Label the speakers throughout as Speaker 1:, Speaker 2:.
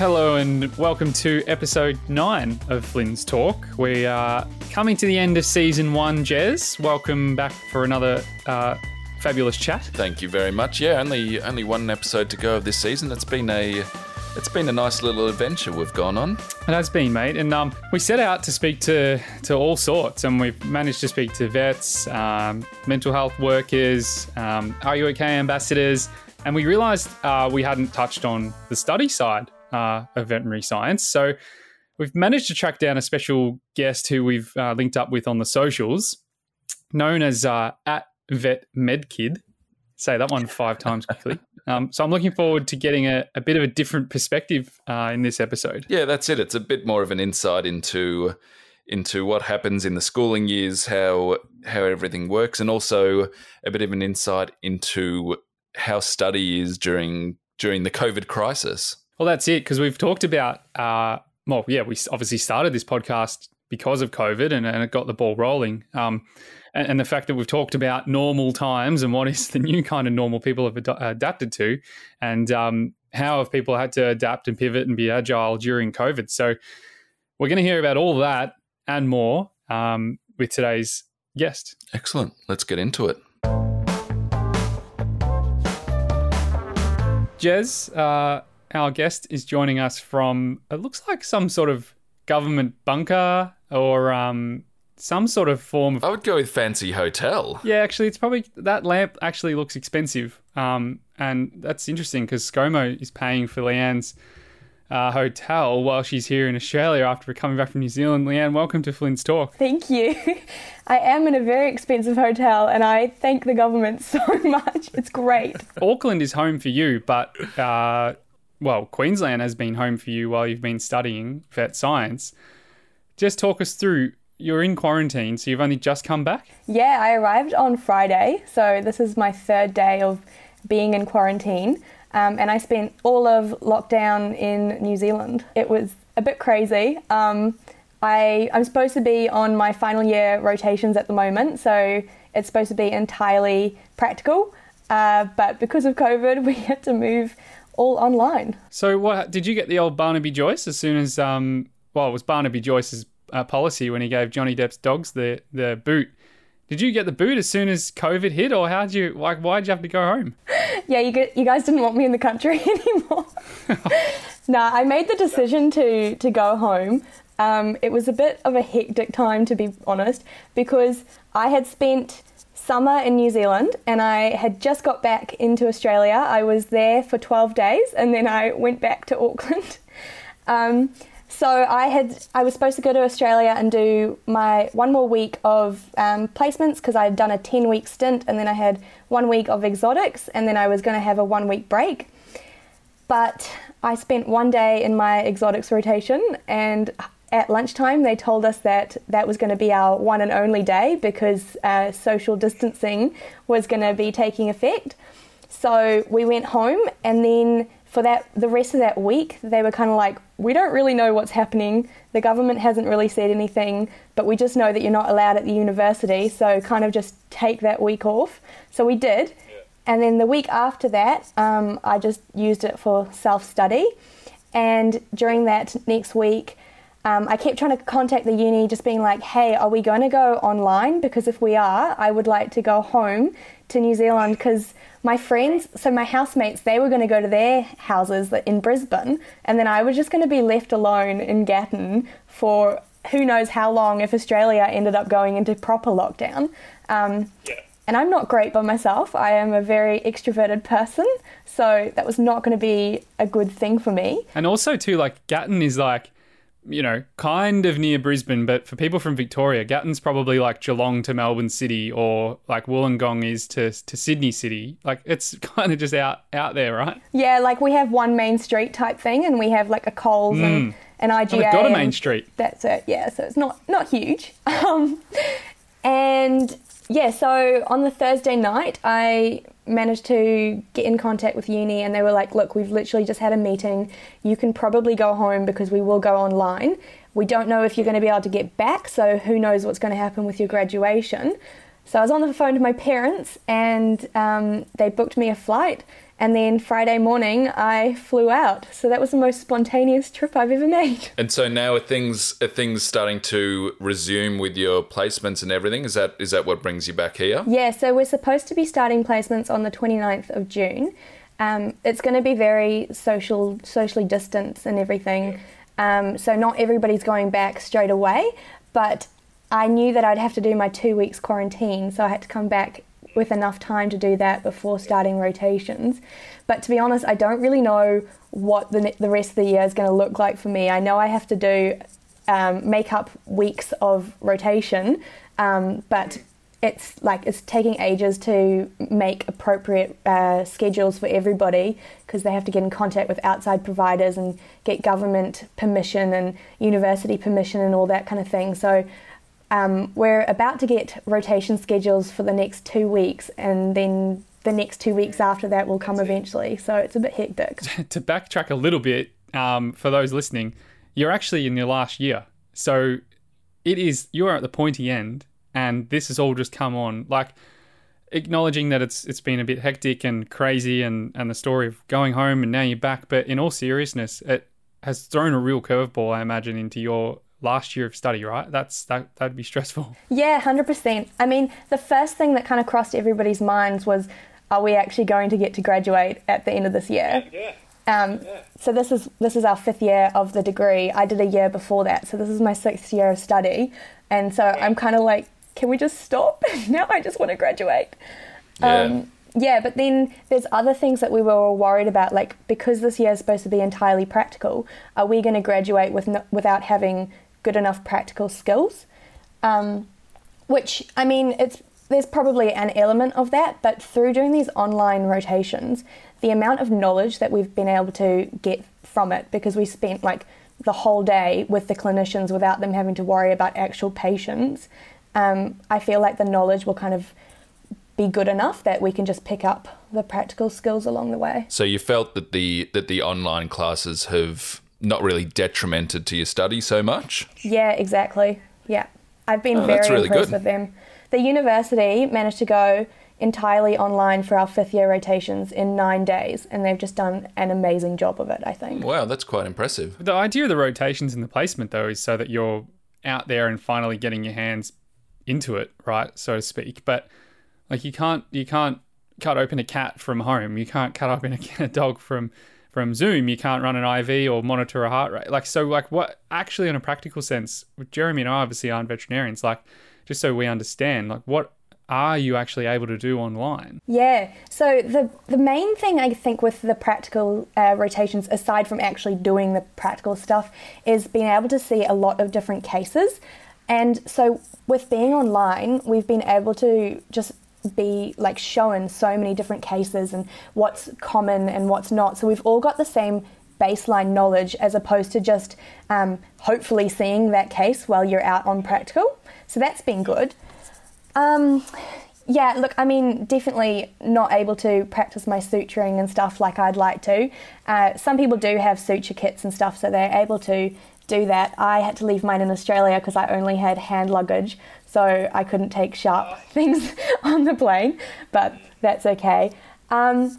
Speaker 1: Hello and welcome to episode nine of Flynn's Talk. We are coming to the end of season one. Jez, welcome back for another uh, fabulous chat.
Speaker 2: Thank you very much. Yeah, only only one episode to go of this season. It's been a it's been a nice little adventure we've gone on.
Speaker 1: It has been, mate. And um, we set out to speak to to all sorts, and we've managed to speak to vets, um, mental health workers, um, Are You OK ambassadors, and we realised uh, we hadn't touched on the study side uh, of veterinary science. So we've managed to track down a special guest who we've uh, linked up with on the socials, known as uh, at Vet Medkid. Say that one five times quickly. Um, so I'm looking forward to getting a, a bit of a different perspective uh, in this episode.
Speaker 2: Yeah, that's it. It's a bit more of an insight into into what happens in the schooling years, how how everything works, and also a bit of an insight into how study is during during the COVID crisis.
Speaker 1: Well, that's it because we've talked about. Uh, well, yeah, we obviously started this podcast because of COVID, and, and it got the ball rolling. Um, and, and, the fact that we've talked about normal times and what is the new kind of normal people have ad- adapted to, and um, how have people had to adapt and pivot and be agile during COVID. So we're going to hear about all that and more um, with today's guest.
Speaker 2: Excellent. Let's get into it.
Speaker 1: Jez, uh, our guest is joining us from it looks like some sort of government bunker or um, some sort of form of.
Speaker 2: I would go with fancy hotel.
Speaker 1: Yeah, actually, it's probably that lamp actually looks expensive, um, and that's interesting because ScoMo is paying for Leanne's uh, hotel while she's here in Australia after coming back from New Zealand. Leanne, welcome to Flynn's Talk.
Speaker 3: Thank you. I am in a very expensive hotel and I thank the government so much. It's great.
Speaker 1: Auckland is home for you, but uh, well, Queensland has been home for you while you've been studying vet science. Just talk us through. You're in quarantine, so you've only just come back?
Speaker 3: Yeah, I arrived on Friday, so this is my third day of being in quarantine. Um, and I spent all of lockdown in New Zealand. It was a bit crazy. Um, I, I'm supposed to be on my final year rotations at the moment, so it's supposed to be entirely practical. Uh, but because of COVID, we had to move all online.
Speaker 1: So, what did you get the old Barnaby Joyce as soon as? Um, well, it was Barnaby Joyce's uh, policy when he gave Johnny Depp's dogs the the boot. Did you get the boot as soon as COVID hit, or how did you like? Why did you have to go home?
Speaker 3: Yeah, you you guys didn't want me in the country anymore. no, I made the decision to to go home. Um, it was a bit of a hectic time, to be honest, because I had spent summer in New Zealand and I had just got back into Australia. I was there for 12 days and then I went back to Auckland. Um, so I had I was supposed to go to Australia and do my one more week of um, placements because I had done a 10 week stint and then I had one week of exotics and then I was going to have a one week break. But I spent one day in my exotics rotation and at lunchtime, they told us that that was going to be our one and only day because uh, social distancing was going to be taking effect. So we went home, and then for that the rest of that week, they were kind of like, "We don't really know what's happening. The government hasn't really said anything, but we just know that you're not allowed at the university. So kind of just take that week off." So we did, and then the week after that, um, I just used it for self study, and during that next week um, I kept trying to contact the uni, just being like, hey, are we going to go online? Because if we are, I would like to go home to New Zealand because my friends, so my housemates, they were going to go to their houses in Brisbane, and then I was just going to be left alone in Gatton for who knows how long if Australia ended up going into proper lockdown. Um, yeah. And I'm not great by myself. I am a very extroverted person, so that was not going to be a good thing for me.
Speaker 1: And also, too, like Gatton is like you know, kind of near Brisbane, but for people from Victoria, Gatton's probably like Geelong to Melbourne City or like Wollongong is to, to Sydney City. Like it's kind of just out out there, right?
Speaker 3: Yeah, like we have one main street type thing and we have like a Coles mm. and an IGA. Oh,
Speaker 1: they've got a main street.
Speaker 3: That's it, yeah. So it's not not huge. Um, and yeah, so on the Thursday night, I managed to get in contact with uni and they were like, look, we've literally just had a meeting. You can probably go home because we will go online. We don't know if you're going to be able to get back, so who knows what's going to happen with your graduation. So I was on the phone to my parents, and um, they booked me a flight. And then Friday morning, I flew out. So that was the most spontaneous trip I've ever made.
Speaker 2: And so now are things are things starting to resume with your placements and everything? Is that is that what brings you back here?
Speaker 3: Yeah, so we're supposed to be starting placements on the 29th of June. Um, it's going to be very social, socially distanced and everything. Um, so not everybody's going back straight away, but I knew that I'd have to do my two weeks quarantine, so I had to come back with enough time to do that before starting rotations. But to be honest, I don't really know what the, the rest of the year is going to look like for me. I know I have to do um, make up weeks of rotation, um, but it's like it's taking ages to make appropriate uh, schedules for everybody because they have to get in contact with outside providers and get government permission and university permission and all that kind of thing. So um, we're about to get rotation schedules for the next two weeks, and then the next two weeks after that will come eventually. So it's a bit hectic.
Speaker 1: to backtrack a little bit um, for those listening, you're actually in your last year. So it is, you are at the pointy end, and this has all just come on. Like, acknowledging that it's it's been a bit hectic and crazy and and the story of going home and now you're back but in all seriousness it has thrown a real curveball i imagine into your last year of study, right? That's that that'd be stressful.
Speaker 3: Yeah, hundred percent. I mean, the first thing that kind of crossed everybody's minds was, are we actually going to get to graduate at the end of this year?
Speaker 4: Yeah.
Speaker 3: Um,
Speaker 4: Yeah.
Speaker 3: So this is this is our fifth year of the degree. I did a year before that, so this is my sixth year of study, and so I'm kind of like, can we just stop? now I just want to graduate.
Speaker 2: Yeah.
Speaker 3: Um, yeah, but then there's other things that we were all worried about, like because this year is supposed to be entirely practical, are we going to graduate with no, without having good enough practical skills? Um, which I mean, it's there's probably an element of that, but through doing these online rotations, the amount of knowledge that we've been able to get from it, because we spent like the whole day with the clinicians without them having to worry about actual patients, um, I feel like the knowledge will kind of be good enough that we can just pick up the practical skills along the way.
Speaker 2: So you felt that the that the online classes have not really detrimented to your study so much?
Speaker 3: Yeah, exactly. Yeah. I've been
Speaker 2: Oh,
Speaker 3: very
Speaker 2: really
Speaker 3: impressed
Speaker 2: good.
Speaker 3: with them. The university managed to go entirely online for our fifth year rotations in nine days, and they've just done an amazing job of it, I think.
Speaker 2: Wow, that's quite impressive.
Speaker 1: The idea of the rotations in the placement though is so that you're out there and finally getting your hands into it, right, so to speak. But like you can't you can't cut open a cat from home. You can't cut open a, a dog from from Zoom. You can't run an IV or monitor a heart rate. Like so like what actually in a practical sense, Jeremy and I obviously aren't veterinarians, like just so we understand, like what are you actually able to do online?
Speaker 3: Yeah. So the the main thing I think with the practical uh, rotations, aside from actually doing the practical stuff, is being able to see a lot of different cases. And so with being online, we've been able to just be like shown so many different cases and what's common and what's not. So we've all got the same baseline knowledge as opposed to just um, hopefully seeing that case while you're out on practical. So that's been good. Um, yeah, look, I mean, definitely not able to practice my suturing and stuff like I'd like to. Uh, some people do have suture kits and stuff, so they're able to do that. I had to leave mine in Australia because I only had hand luggage, so I couldn't take sharp things on the plane, but that's okay. Um,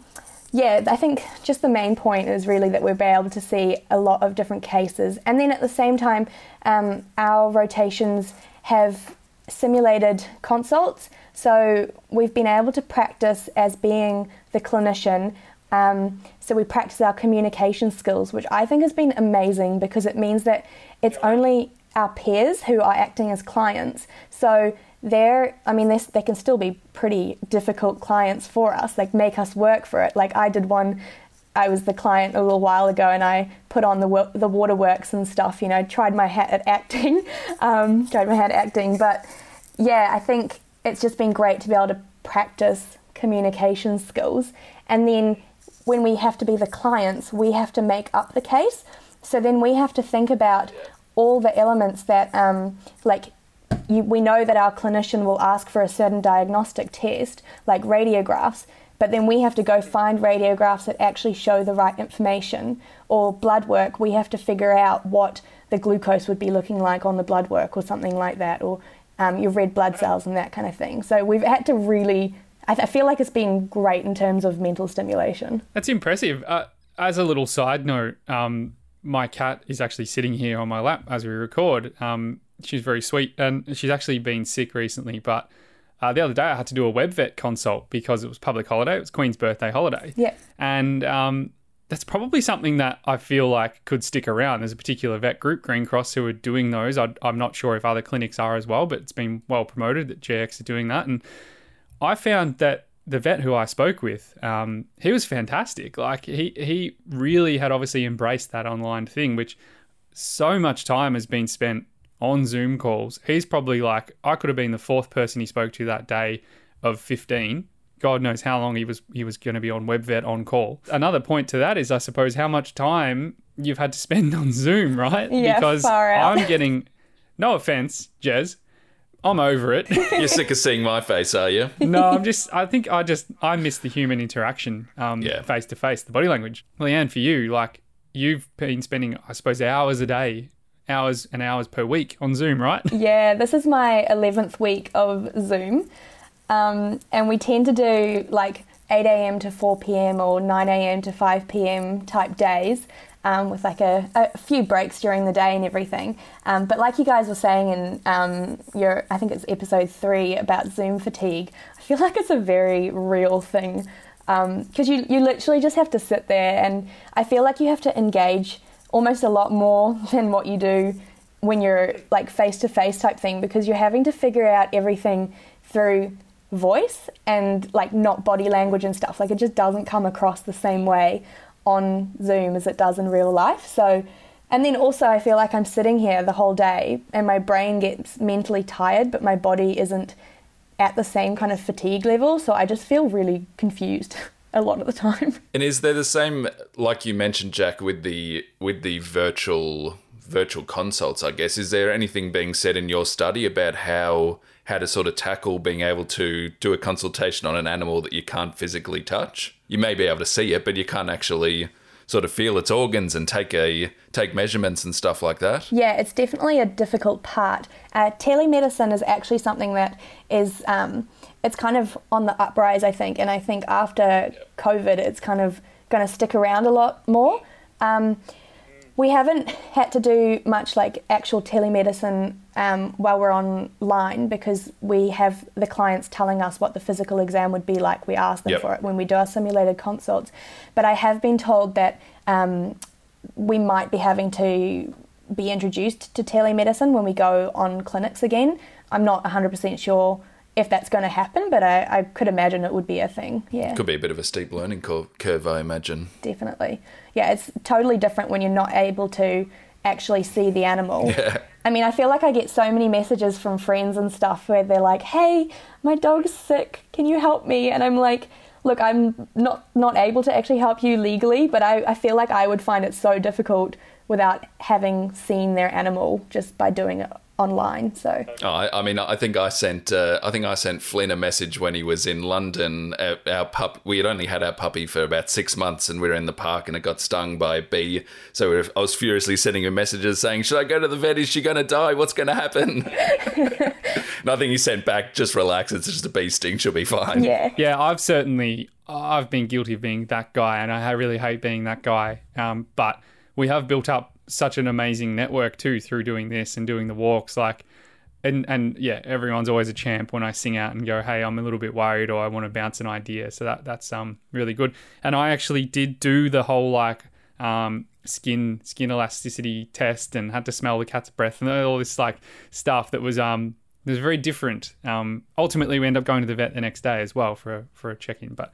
Speaker 3: yeah, I think just the main point is really that we'll be able to see a lot of different cases. And then at the same time, um, our rotations have simulated consults. So we've been able to practice as being the clinician. Um, so we practice our communication skills, which I think has been amazing because it means that it's only our peers who are acting as clients. So they're, I mean, they, they can still be pretty difficult clients for us, like make us work for it. Like I did one, I was the client a little while ago and I put on the, the waterworks and stuff, you know, tried my hat at acting, um, tried my hat at acting. But yeah, I think it's just been great to be able to practice communication skills. And then when we have to be the clients, we have to make up the case. So then we have to think about all the elements that, um, like, you, we know that our clinician will ask for a certain diagnostic test, like radiographs, but then we have to go find radiographs that actually show the right information. Or blood work, we have to figure out what the glucose would be looking like on the blood work or something like that. Or um, your red blood cells and that kind of thing. So we've had to really. I, th- I feel like it's been great in terms of mental stimulation.
Speaker 1: That's impressive. Uh, as a little side note, um, my cat is actually sitting here on my lap as we record. Um, she's very sweet, and she's actually been sick recently. But uh, the other day, I had to do a web vet consult because it was public holiday. It was Queen's birthday holiday.
Speaker 3: Yeah.
Speaker 1: And um, that's probably something that I feel like could stick around. There's a particular vet group, Green Cross, who are doing those. I, I'm not sure if other clinics are as well, but it's been well promoted that JX are doing that. And I found that the vet who I spoke with, um, he was fantastic. Like he he really had obviously embraced that online thing, which so much time has been spent on Zoom calls. He's probably like I could have been the fourth person he spoke to that day of 15. God knows how long he was he was going to be on WebVet on call. Another point to that is I suppose how much time you've had to spend on Zoom, right?
Speaker 3: Yeah,
Speaker 1: because
Speaker 3: far out.
Speaker 1: I'm getting no offense, Jez. I'm over it.
Speaker 2: You're sick of seeing my face, are you?
Speaker 1: no, I'm just. I think I just. I miss the human interaction, um,
Speaker 2: Yeah.
Speaker 1: face to face, the body language. Leanne, for you, like you've been spending, I suppose, hours a day, hours and hours per week on Zoom, right?
Speaker 3: Yeah, this is my 11th week of Zoom. Um, and we tend to do like 8 a.m. to 4 p.m. or 9 a.m. to 5 p.m. type days um, with like a, a few breaks during the day and everything. Um, but like you guys were saying in um, your, I think it's episode three about Zoom fatigue, I feel like it's a very real thing because you, you literally just have to sit there and I feel like you have to engage almost a lot more than what you do when you're like face to face type thing because you're having to figure out everything through voice and like not body language and stuff. Like it just doesn't come across the same way on Zoom as it does in real life. So, and then also I feel like I'm sitting here the whole day and my brain gets mentally tired, but my body isn't at the same kind of fatigue level. So I just feel really confused a lot of the time.
Speaker 2: And is there the same, like you mentioned, Jack, with the with the virtual virtual consults? I guess is there anything being said in your study about how how to sort of tackle being able to do a consultation on an animal that you can't physically touch? You may be able to see it, but you can't actually sort of feel its organs and take a take measurements and stuff like that.
Speaker 3: Yeah, it's definitely a difficult part. Uh, telemedicine is actually something that is um, it's kind of on the uprise, I think, and I think after COVID, it's kind of going to stick around a lot more. Um, we haven't had to do much like actual telemedicine um, while we're online because we have the clients telling us what the physical exam would be like. We ask them
Speaker 2: Yep.
Speaker 3: for it when we do our simulated consults. But I have been told that um, we might be having to be introduced to telemedicine when we go on clinics again. I'm not 100% sure if that's going to happen, but I, I could imagine it would be a thing. Yeah
Speaker 2: Could be a bit of a steep learning curve, I imagine.
Speaker 3: definitely. Yeah, it's totally different when you're not able to actually see the animal.
Speaker 2: Yeah.
Speaker 3: I mean, I feel like I get so many messages from friends and stuff where they're like, "Hey, my dog's sick. Can you help me?" And I'm like, "Look, I'm not not able to actually help you legally, but I, I feel like I would find it so difficult without having seen their animal just by doing it online." So
Speaker 2: Oh, I, I mean, I think I sent uh, I think I sent Flynn a message when he was in London. Uh, our pup, we had only had our puppy for about six months, and we were in the park, and it got stung by a bee. So we were, I was furiously sending him messages saying, "Should I go to the vet? Is she going to die? What's going to happen?" Nothing he sent back. Just relax. It's just a bee sting. She'll be fine.
Speaker 3: yeah,
Speaker 1: Yeah, I've certainly I've been guilty of being that guy, and I really hate being that guy. Um, but we have built up such an amazing network too through doing this and doing the walks. Like, and and yeah, everyone's always a champ when I sing out and go, "Hey, I'm a little bit worried," or "I want to bounce an idea." So that that's um really good. And I actually did do the whole like um skin skin elasticity test and had to smell the cat's breath and all this like stuff that was um it was very different. Um, ultimately, we end up going to the vet the next day as well for a, for a check in. But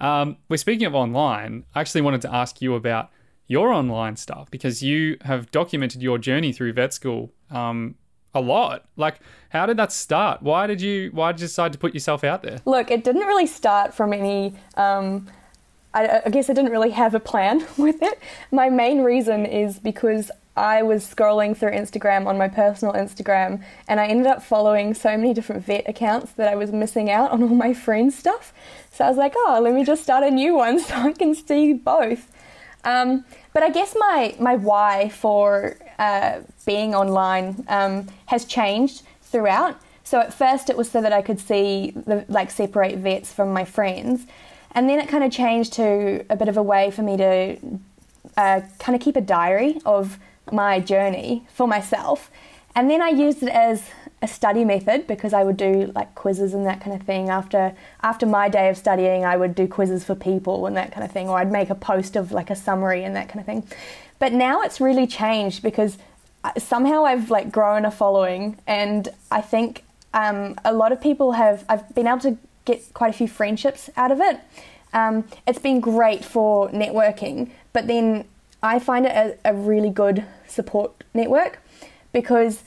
Speaker 1: um, we're speaking of online. I actually wanted to ask you about your online stuff because you have documented your journey through vet school um, a lot. Like, how did that start? Why did you Why did you decide to put yourself out there?
Speaker 3: Look, it didn't really start from any. Um, I, I guess I didn't really have a plan with it. My main reason is because I was scrolling through Instagram on my personal Instagram and I ended up following so many different vet accounts that I was missing out on all my friends' stuff. So I was like, oh, let me just start a new one so I can see both. Um, but I guess my, my why for uh, being online um, has changed throughout. So at first it was so that I could see the like separate vets from my friends, and then it kind of changed to a bit of a way for me to uh, kind of keep a diary of my journey for myself. And then I used it as a study method because I would do like quizzes and that kind of thing after after my day of studying I would do quizzes for people and that kind of thing or I'd make a post of like a summary and that kind of thing. But now it's really changed because somehow I've like grown a following and I think um, a lot of people have I've been able to get quite a few friendships out of it. Um, it's been great for networking, but then I find it a, a really good support network because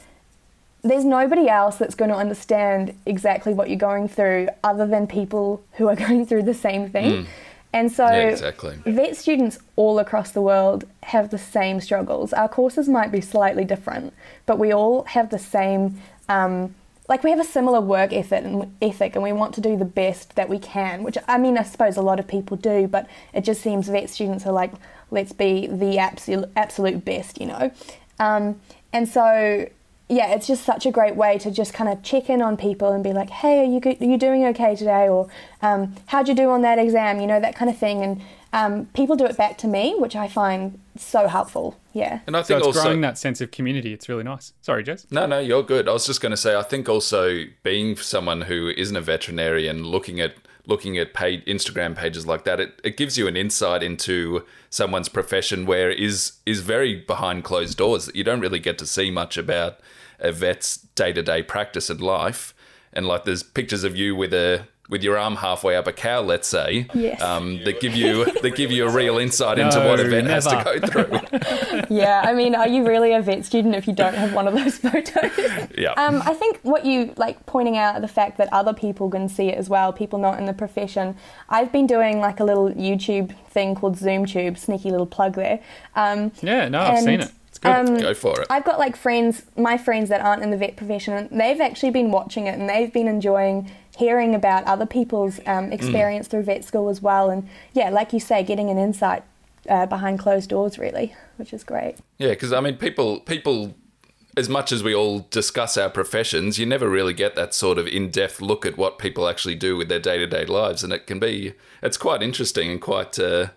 Speaker 3: there's nobody else that's going to understand exactly what you're going through other than people who are going through the same thing. Mm. And so,
Speaker 2: yeah, exactly.
Speaker 3: vet students all across the world have the same struggles. Our courses might be slightly different, but we all have the same, um, like we have a similar work ethic and ethic, and we want to do the best that we can. Which I mean, I suppose a lot of people do, but it just seems vet students are like, let's be the absolute absolute best, you know. Um, and so yeah, it's just such a great way to just kind of check in on people and be like, hey, are you are you doing okay today? Or um, how'd you do on that exam? You know, that kind of thing. And um, people do it back to me, which I find so helpful. Yeah.
Speaker 1: And I think so it's also, growing that sense of community. It's really nice. Sorry, Jez.
Speaker 2: No, no, you're good. I was just going to say, I think also being someone who isn't a veterinarian, looking at looking at paid Instagram pages like that, it, it gives you an insight into someone's profession where is is very behind closed doors that you don't really get to see much about a vet's day to day practice and life. And like there's pictures of you with a with your arm halfway up a cow, let's say,
Speaker 3: yes.
Speaker 2: um, that give you that give you a real insight into no, what a vet never. has to go through.
Speaker 3: yeah, I mean, are you really a vet student if you don't have one of those photos?
Speaker 2: Yeah.
Speaker 3: Um, I think what you like pointing out the fact that other people can see it as well, people not in the profession. I've been doing like a little YouTube thing called ZoomTube, sneaky little plug there. Um,
Speaker 1: yeah, no, I've seen it.
Speaker 2: Um, Go for it.
Speaker 3: I've got like friends, my friends that aren't in the vet profession, and they've actually been watching it and they've been enjoying hearing about other people's um, mm. experience mm. through vet school as well. And yeah, like you say, getting an insight uh, behind closed doors, really, which is great.
Speaker 2: Yeah, because I mean, people, people, as much as we all discuss our professions, you never really get that sort of in-depth look at what people actually do with their day-to-day lives, and it can be, it's quite interesting and quite. Uh,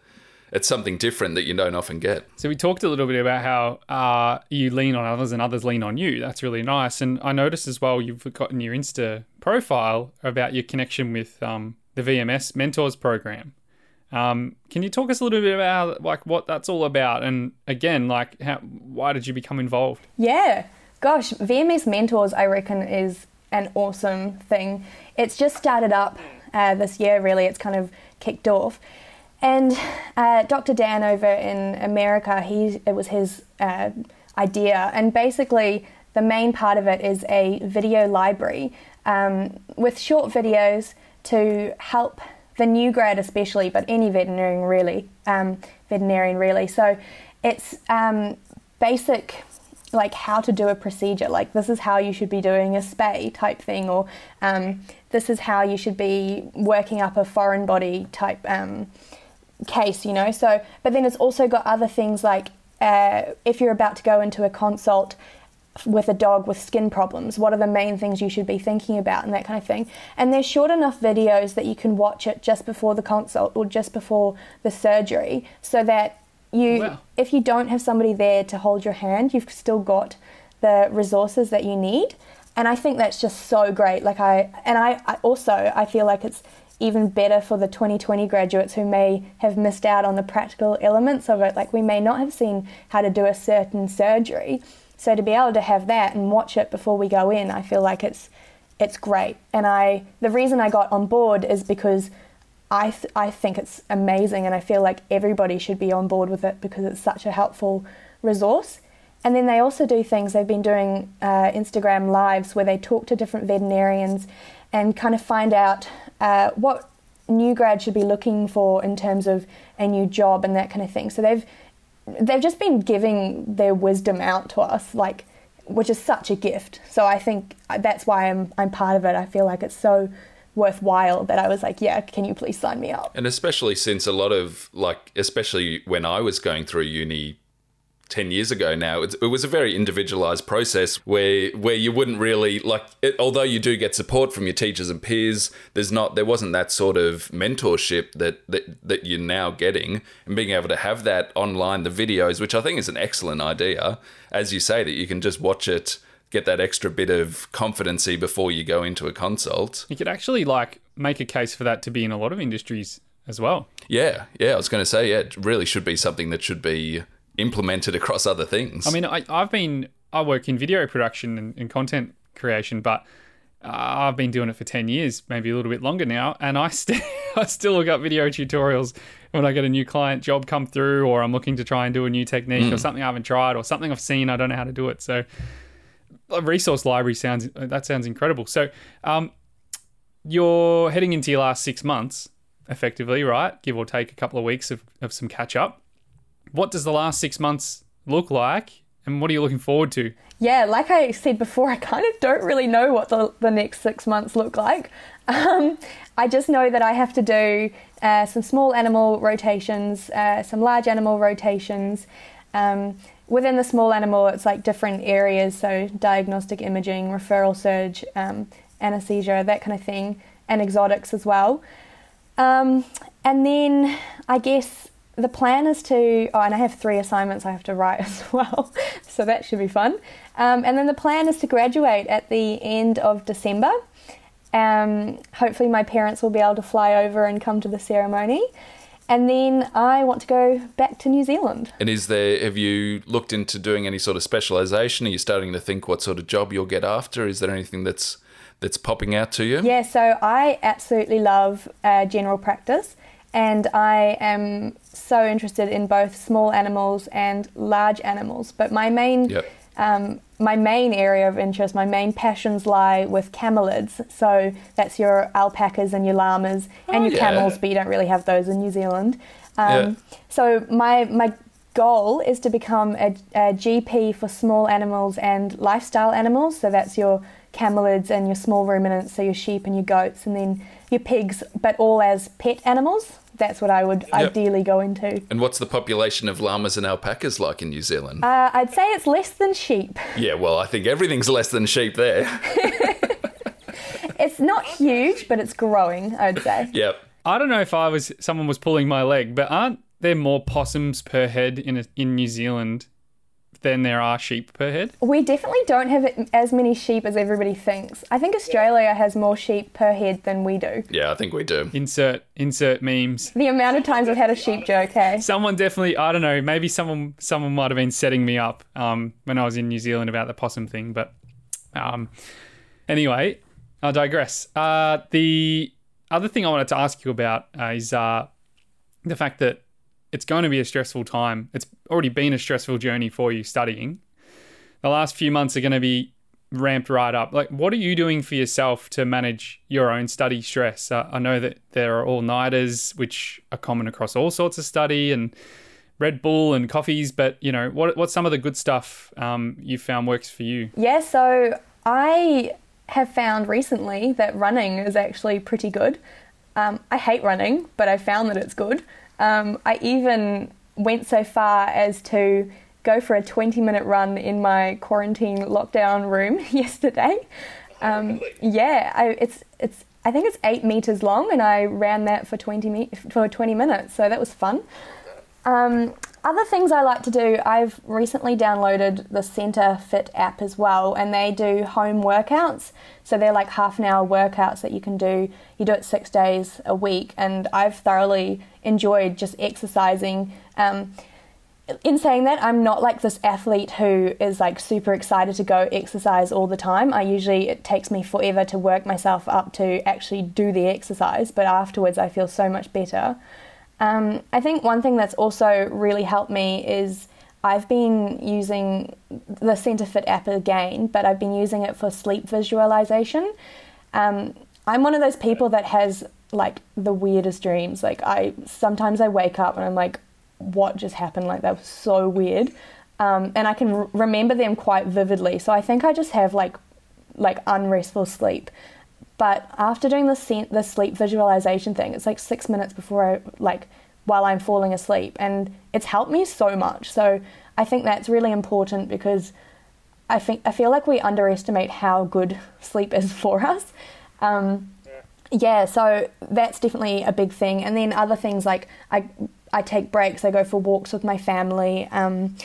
Speaker 2: it's something different that you don't often get.
Speaker 1: So we talked a little bit about how uh, you lean on others and others lean on you. That's really nice. And I noticed as well you've got in your Insta profile about your connection with um, the VMS Mentors program. Um, can you talk us a little bit about like what that's all about? And again, like how why did you become involved?
Speaker 3: Yeah, gosh, VMS Mentors I reckon is an awesome thing. It's just started up uh, this year. Really, it's kind of kicked off and uh, Dr. Dan over in America, he it was his uh, idea, and basically the main part of it is a video library um, with short videos to help the new grad especially, but any veterinarian really, um, veterinarian really. So it's um, basic like how to do a procedure like this is how you should be doing a spay type thing or um, this is how you should be working up a foreign body type um, case, you know. So, but then it's also got other things like uh, if you're about to go into a consult with a dog with skin problems, what are the main things you should be thinking about, and that kind of thing. And they're short enough videos that you can watch it just before the consult or just before the surgery, so that you, wow. if you don't have somebody there to hold your hand, you've still got the resources that you need. And I think that's just so great. Like I, and I, I also I feel like it's even better for the 2020 graduates who may have missed out on the practical elements of it. Like we may not have seen how to do a certain surgery. So to be able to have that and watch it before we go in, I feel like it's it's great. And I the reason I got on board is because I th- I think it's amazing and I feel like everybody should be on board with it because it's such a helpful resource. And then they also do things, they've been doing uh, Instagram lives where they talk to different veterinarians and kind of find out uh, what new grad should be looking for in terms of a new job and that kind of thing. So they've they've just been giving their wisdom out to us, like which is such a gift. So I think that's why I'm I'm part of it. I feel like it's so worthwhile that I was like, yeah, can you please sign me up?
Speaker 2: And especially since a lot of like, especially when I was going through uni 10 years ago now it's, it was a very individualized process where where you wouldn't really like it, although you do get support from your teachers and peers there's not there wasn't that sort of mentorship that that, that you're now getting and being able to have that online the videos which i think is an excellent idea as you say that you can just watch it get that extra bit of confidency before you go into a consult
Speaker 1: You could actually like make a case for that to be in a lot of industries as well.
Speaker 2: yeah yeah i was going to say yeah it really should be something that should be implemented across other things
Speaker 1: I mean, I, I've been I work in video production and, and content creation, but uh, I've been doing it for ten years, maybe a little bit longer now, and I still I still look up video tutorials when I get a new client job come through, or I'm looking to try and do a new technique or something I haven't tried, or something I've seen I don't know how to do it. So, a resource library sounds that sounds incredible. So, um, you're heading into your last six months, effectively, right? Give or take a couple of weeks of, of some catch up. What does the last six months look like, and what are you looking forward to?
Speaker 3: Yeah, like I said before, I kind of don't really know what the, the next six months look like. Um, I just know that I have to do uh, some small animal rotations, uh, some large animal rotations. Um, within the small animal, it's like different areas, so diagnostic imaging, referral surge, um, anesthesia, that kind of thing, and exotics as well. Um, and then I guess the plan is to, oh, and I have three assignments I have to write as well, so that should be fun. Um, and then the plan is to graduate at the end of December. Um, hopefully, my parents will be able to fly over and come to the ceremony. And then I want to go back to New Zealand.
Speaker 2: And is there have you looked into doing any sort of specialization? Are you starting to think what sort of job you'll get after? Is there anything that's that's popping out to you?
Speaker 3: Yeah, so I absolutely love uh, general practice, and I am so interested in both small animals and large animals. But my main
Speaker 2: Yep.
Speaker 3: um, my main area of interest, my main passions lie with camelids. So that's your alpacas and your llamas and
Speaker 2: Oh,
Speaker 3: your
Speaker 2: yeah.
Speaker 3: camels, but you don't really have those in New Zealand. Um,
Speaker 2: Yeah.
Speaker 3: So my my goal is to become a, a GP for small animals and lifestyle animals. So that's your camelids and your small ruminants, so your sheep and your goats, and then your pigs, but all as pet animals. That's what I would ideally go into.
Speaker 2: And what's the population of llamas and alpacas like in New Zealand?
Speaker 3: Uh, I'd say it's less than sheep.
Speaker 2: yeah, well, I think everything's less than sheep there.
Speaker 3: It's not huge, but it's growing, I'd say.
Speaker 2: yep.
Speaker 1: I don't know if I was someone was pulling my leg, but aren't there more possums per head in a, in New Zealand than there are sheep per head?
Speaker 3: We definitely don't have as many sheep as everybody thinks. I think Australia has more sheep per head than we do.
Speaker 2: Yeah, I think we do.
Speaker 1: Insert insert memes.
Speaker 3: The amount of times I've had a sheep joke, hey?
Speaker 1: Someone definitely, I don't know, maybe someone someone might have been setting me up um, when I was in New Zealand about the possum thing, but um, anyway, I digress. Uh, the other thing I wanted to ask you about uh, is uh, the fact that it's going to be a stressful time. It's already been a stressful journey for you studying. The last few months are going to be ramped right up. Like, what are you doing for yourself to manage your own study stress? Uh, I know that there are all nighters, which are common across all sorts of study, and Red Bull and coffees. But you know, what what's some of the good stuff um, you found works for you?
Speaker 3: Yeah, so I have found recently that running is actually pretty good. Um, I hate running, but I found that it's good. Um, I even went so far as to go for a 20 minute run in my quarantine lockdown room yesterday. Um, yeah, I, it's it's I think it's eight meters long, and I ran that for 20 me- for 20 minutes, so that was fun. Um, other things I like to do, I've recently downloaded the Centr Fit app as well, and they do home workouts. So they're like half an hour workouts that you can do. You do it six days a week, and I've thoroughly enjoyed just exercising. Um, in saying that, I'm not like this athlete who is like super excited to go exercise all the time. I usually, it takes me forever to work myself up to actually do the exercise, but afterwards I feel so much better. Um, I think one thing that's also really helped me is I've been using the CentrFit app again, but I've been using it for sleep visualization. Um, I'm one of those people that has like the weirdest dreams. Like I sometimes I wake up and I'm like, what just happened? Like that was so weird, um, and I can r- remember them quite vividly. So I think I just have like like unrestful sleep. But after doing the sen- the sleep visualization thing, it's like six minutes before I like while I'm falling asleep, and it's helped me so much. So I think that's really important because I think I feel like we underestimate how good sleep is for us. Um, yeah, so that's definitely a big thing. And then other things like I I take breaks. I go for walks with my family. Um,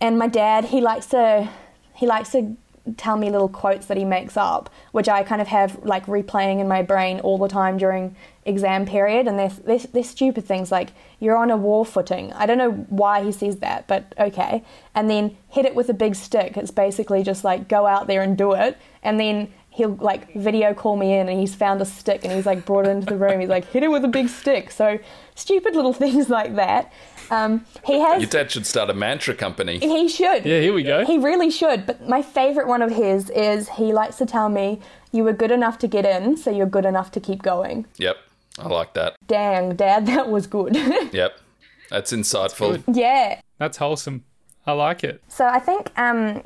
Speaker 3: and my dad, he likes to he likes to tell me little quotes that he makes up, which I kind of have like replaying in my brain all the time during exam period. And they're, they're, they're stupid things like, you're on a war footing. I don't know why he says that, but okay. And then hit it with a big stick. It's basically just like, go out there and do it. And then he'll like video call me in and he's found a stick and he's like brought it into the room. He's like, hit it with a big stick. So stupid little things like that. Um, he has.
Speaker 2: Your dad should start a mantra company.
Speaker 3: He should.
Speaker 1: Yeah, here we go.
Speaker 3: He really should. But my favourite one of his is he likes to tell me, "You were good enough to get in, so you're good enough to keep going."
Speaker 2: Yep, I like that.
Speaker 3: Dang, Dad, that was good.
Speaker 2: Yep, that's insightful.
Speaker 3: yeah.
Speaker 1: That's wholesome. I like it.
Speaker 3: So I think, um,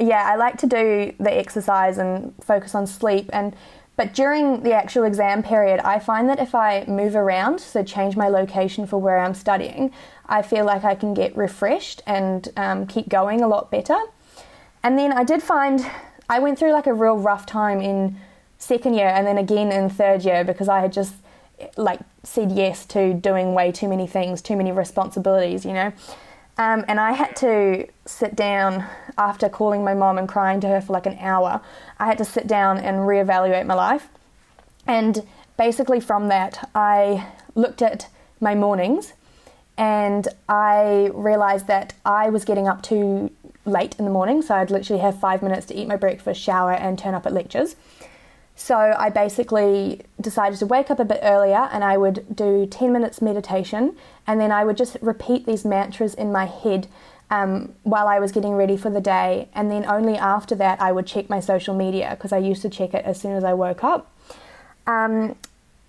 Speaker 3: yeah, I like to do the exercise and focus on sleep and. But during the actual exam period, I find that if I move around, so change my location for where I'm studying, I feel like I can get refreshed and um, keep going a lot better. And then I did find I went through like a real rough time in second year and then again in third year because I had just like said yes to doing way too many things, too many responsibilities, you know. Um, and I had to sit down after calling my mom and crying to her for like an hour. I had to sit down and reevaluate my life. And basically, from that, I looked at my mornings and I realized that I was getting up too late in the morning. So I'd literally have five minutes to eat my breakfast, shower, and turn up at lectures. So I basically decided to wake up a bit earlier and I would do 10 minutes meditation and then I would just repeat these mantras in my head um, while I was getting ready for the day. And then only after that I would check my social media because I used to check it as soon as I woke up. Um,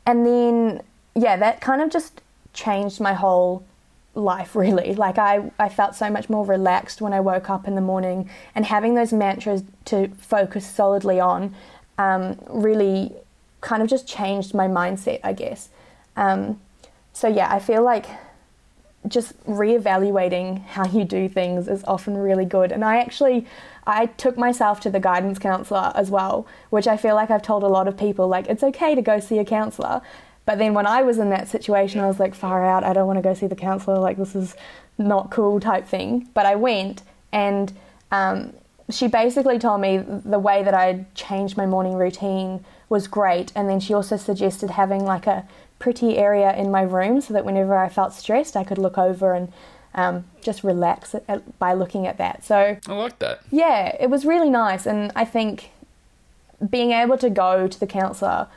Speaker 3: and then, yeah, that kind of just changed my whole life really like I, I felt so much more relaxed when i woke up in the morning and having those mantras to focus solidly on um, really kind of just changed my mindset, I guess. Um, so, yeah, I feel like just reevaluating how you do things is often really good. And I actually, I took myself to the guidance counselor as well, which I feel like I've told a lot of people, like, it's okay to go see a counselor. But then when I was in that situation, I was like, far out, I don't want to go see the counselor, like, this is not cool type thing. But I went and um, she basically told me the way that I changed my morning routine was great, and then she also suggested having like a pretty area in my room so that whenever I felt stressed, I could look over and um, just relax by looking at that. So
Speaker 2: I like that.
Speaker 3: Yeah, it was really nice, and I think being able to go to the counselor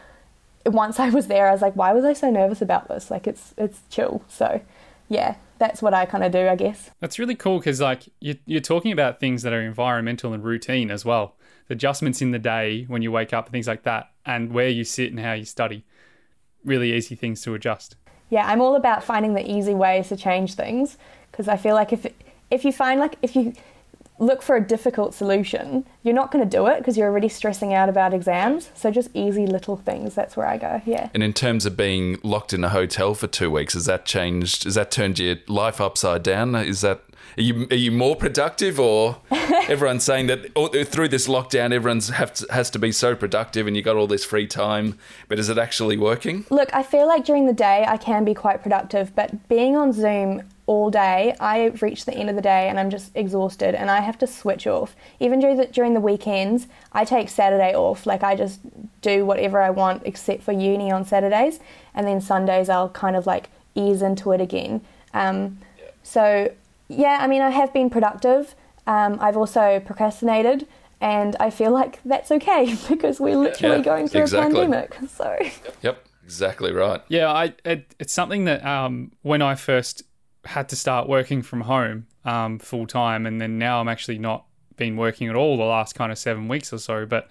Speaker 3: once I was there, I was like, why was I so nervous about this? Like it's it's chill. So yeah, that's what I kind of do, I guess.
Speaker 1: That's really cool because, like, you're, you're talking about things that are environmental and routine as well. The adjustments in the day when you wake up and things like that, and where you sit and how you study. Really easy things to adjust.
Speaker 3: Yeah, I'm all about finding the easy ways to change things because I feel like if if you find like if you look for a difficult solution, you're not going to do it because you're already stressing out about exams. So just easy little things. That's where I go. Yeah.
Speaker 2: And in terms of being locked in a hotel for two weeks, has that changed? Has that turned your life upside down? Is that are you are you more productive, or everyone's saying that oh, through this lockdown, everyone's have to, has to be so productive, and you got all this free time? But is it actually working?
Speaker 3: Look, I feel like during the day I can be quite productive, but being on Zoom all day. I reach the end of the day and I'm just exhausted and I have to switch off. Even during the, during the weekends, I take Saturday off. Like I just do whatever I want except for uni on Saturdays. And then Sundays I'll kind of like ease into it again. Um. So, yeah, I mean, I have been productive. Um, I've also procrastinated. And I feel like that's okay because we're literally yeah, going through exactly. a pandemic. So,
Speaker 2: yep, exactly right.
Speaker 1: Yeah, I it, it's something that um, when I first had to start working from home um, full time, and then now I'm actually not been working at all the last kind of seven weeks or so. But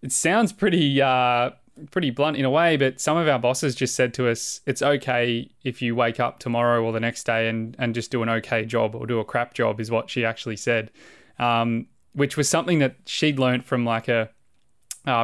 Speaker 1: it sounds pretty uh, pretty blunt in a way. But some of our bosses just said to us, "It's okay if you wake up tomorrow or the next day and and just do an okay job or do a crap job," is what she actually said. Um, which was something that she'd learned from like a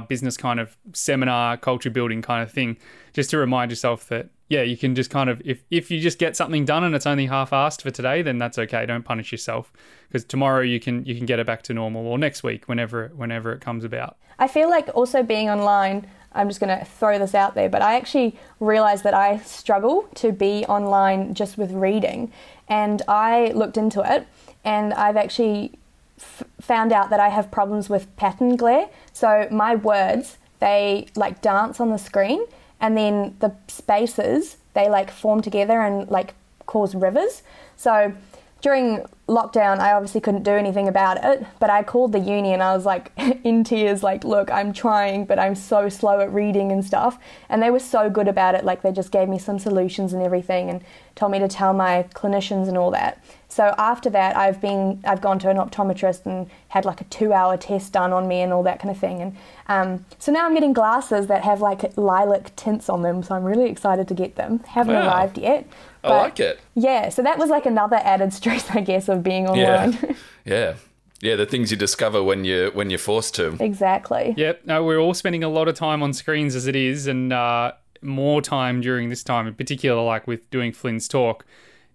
Speaker 1: business kind of seminar, culture building kind of thing, just to remind yourself that yeah, you can just kind of if if you just get something done and it's only half-assed for today, then that's okay. Don't punish yourself because tomorrow you can you can get it back to normal or next week whenever whenever it comes about.
Speaker 3: I feel like also being online, I'm just going to throw this out there, but I actually realized that I struggle to be online just with reading. And I looked into it and I've actually f- found out that I have problems with pattern glare. So my words, they like dance on the screen and then the spaces they like form together and like cause rivers. So during lockdown, I obviously couldn't do anything about it, but I called the uni and I was like in tears, like, look, I'm trying, but I'm so slow at reading and stuff. And they were so good about it. Like, they just gave me some solutions and everything and told me to tell my clinicians and all that. So after that, I've been I've gone to an optometrist and had like a two-hour test done on me and all that kind of thing. And um, so now I'm getting glasses that have like lilac tints on them. So I'm really excited to get them. Haven't
Speaker 2: Wow.
Speaker 3: arrived yet.
Speaker 2: I like it.
Speaker 3: Yeah, so that was like another added stress, I guess, of being online.
Speaker 2: Yeah, yeah, yeah. The things you discover when you when you're forced to.
Speaker 3: exactly.
Speaker 1: Yep. No, we're all spending a lot of time on screens as it is, and uh, more time during this time, in particular, like with doing Flynn's talk.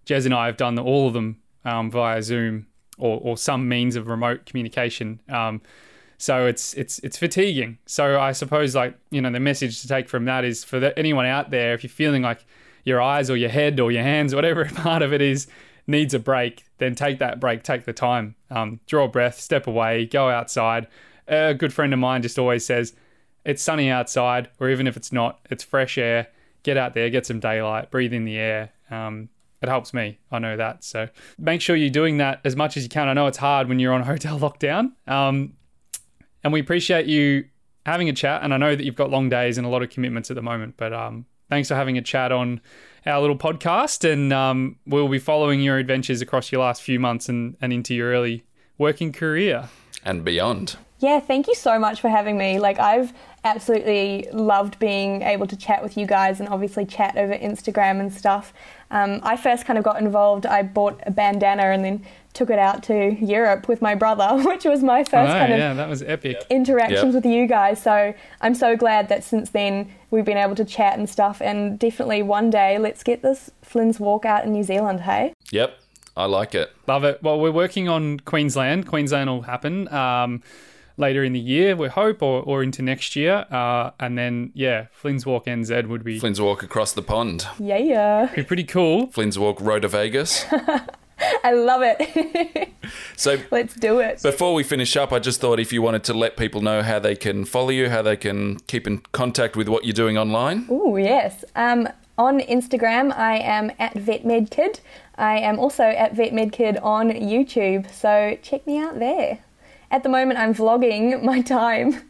Speaker 1: Jez and I have done all of them um, via Zoom or, or some means of remote communication. Um, so it's it's it's fatiguing. So I suppose like you know the message to take from that is for the, anyone out there, if you're feeling like your eyes or your head or your hands, whatever part of it is, needs a break, then take that break, take the time, um, draw a breath, step away, go outside. A good friend of mine just always says, it's sunny outside, or even if it's not, it's fresh air. Get out there, get some daylight, breathe in the air. Um, it helps me. I know that. So make sure you're doing that as much as you can. I know it's hard when you're on hotel lockdown. Um, and we appreciate you having a chat. And I know that you've got long days and a lot of commitments at the moment, but um, thanks for having a chat on our little podcast. And um, we'll be following your adventures across your last few months and, and into your early working career.
Speaker 2: and beyond.
Speaker 3: Yeah, thank you so much for having me. Like, I've absolutely loved being able to chat with you guys and obviously chat over Instagram and stuff. Um, I first kind of got involved, I bought a bandana and then took it out to Europe with my brother, which was my first
Speaker 1: Oh,
Speaker 3: kind of
Speaker 1: yeah, that was epic.
Speaker 3: interactions
Speaker 2: Yep.
Speaker 3: with you guys. So I'm so glad that since then we've been able to chat and stuff. And definitely one day, let's get this Flynn's walk out in New Zealand, hey?
Speaker 2: Yep, I like it.
Speaker 1: Love it. Well, we're working on Queensland. Queensland will happen um, later in the year, we hope, or, or into next year. Uh, and then, yeah, Flynn's Walk NZ would be,
Speaker 2: Flynn's walk across the pond.
Speaker 3: Yeah, yeah.
Speaker 1: be pretty cool.
Speaker 2: Flynn's walk road to Vegas.
Speaker 3: I love it.
Speaker 2: So
Speaker 3: let's do it.
Speaker 2: Before we finish up, I just thought if you wanted to let people know how they can follow you, how they can keep in contact with what you're doing online.
Speaker 3: Oh, yes. Um, on Instagram, I am at VetMedKid. I am also at VetMedKid on YouTube, so check me out there. At the moment, I'm vlogging my time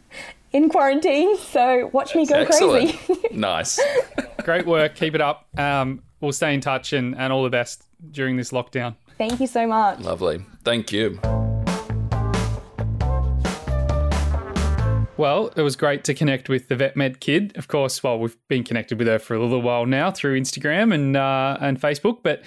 Speaker 3: in quarantine, so watch me go
Speaker 2: Excellent.
Speaker 3: crazy.
Speaker 2: nice.
Speaker 1: Great work. Keep it up. Um, we'll stay in touch and, and all the best during this lockdown.
Speaker 3: Thank you so much.
Speaker 2: Lovely. Thank you.
Speaker 1: Well, it was great to connect with the VetMed kid. Of course, well, we've been connected with her for a little while now through Instagram and uh, and Facebook, but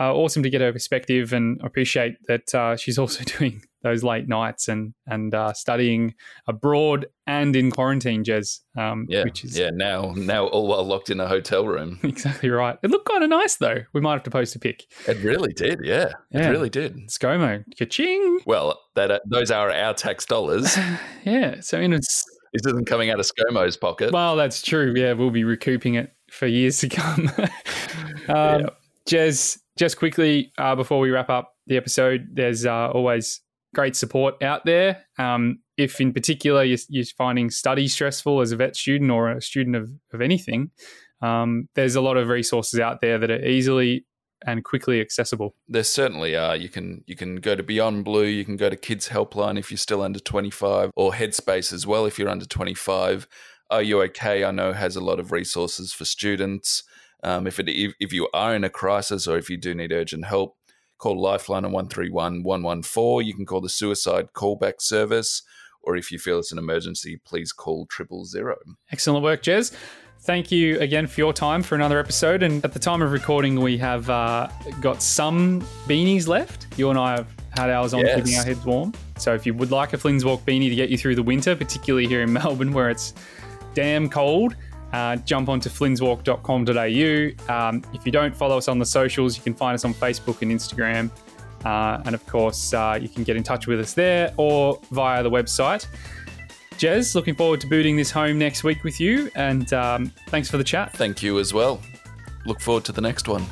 Speaker 1: uh, awesome to get her perspective and appreciate that uh, she's also doing those late nights and and uh, studying abroad and in quarantine, Jez. Um,
Speaker 2: Yeah.
Speaker 1: which is
Speaker 2: yeah. Now, now all while locked in a hotel room.
Speaker 1: exactly right. It looked kind of nice though. We might have to post a pic.
Speaker 2: It really did. Yeah.
Speaker 1: Yeah.
Speaker 2: It really did.
Speaker 1: ScoMo, ka-ching.
Speaker 2: Well, that uh, those are our tax dollars.
Speaker 1: Yeah. So in it's
Speaker 2: this isn't coming out of ScoMo's pocket.
Speaker 1: Well, that's true. Yeah, we'll be recouping it for years to come. um,
Speaker 2: Yeah.
Speaker 1: Jez, just quickly uh, before we wrap up the episode, there's uh, always great support out there. Um, if in particular you're, you're finding study stressful as a vet student or a student of, of anything, um, there's a lot of resources out there that are easily and quickly accessible.
Speaker 2: there certainly are. You can you can go to Beyond Blue, you can go to Kids Helpline if you're still under 25, or Headspace as well if you're under 25. Are you okay? I know has a lot of resources for students. Um, if it if, if you are in a crisis or if you do need urgent help, call Lifeline on 131 114. You can call the suicide callback service, or if you feel it's an emergency, please call triple zero.
Speaker 1: Excellent work, Jez. Thank you again for your time for another episode. And at the time of recording, we have uh, got some beanies left. You and I have had ours on
Speaker 2: Yes.
Speaker 1: keeping our heads warm. So if you would like a Flynn's Walk beanie to get you through the winter, particularly here in Melbourne where it's damn cold, uh, jump onto flynnswalk.com.au. Um, if you don't follow us on the socials, you can find us on Facebook and Instagram. Uh, and of course, uh, you can get in touch with us there or via the website. Jez, looking forward to booting this home next week with you. And um, thanks for the chat.
Speaker 2: Thank you as well. Look forward to the next one.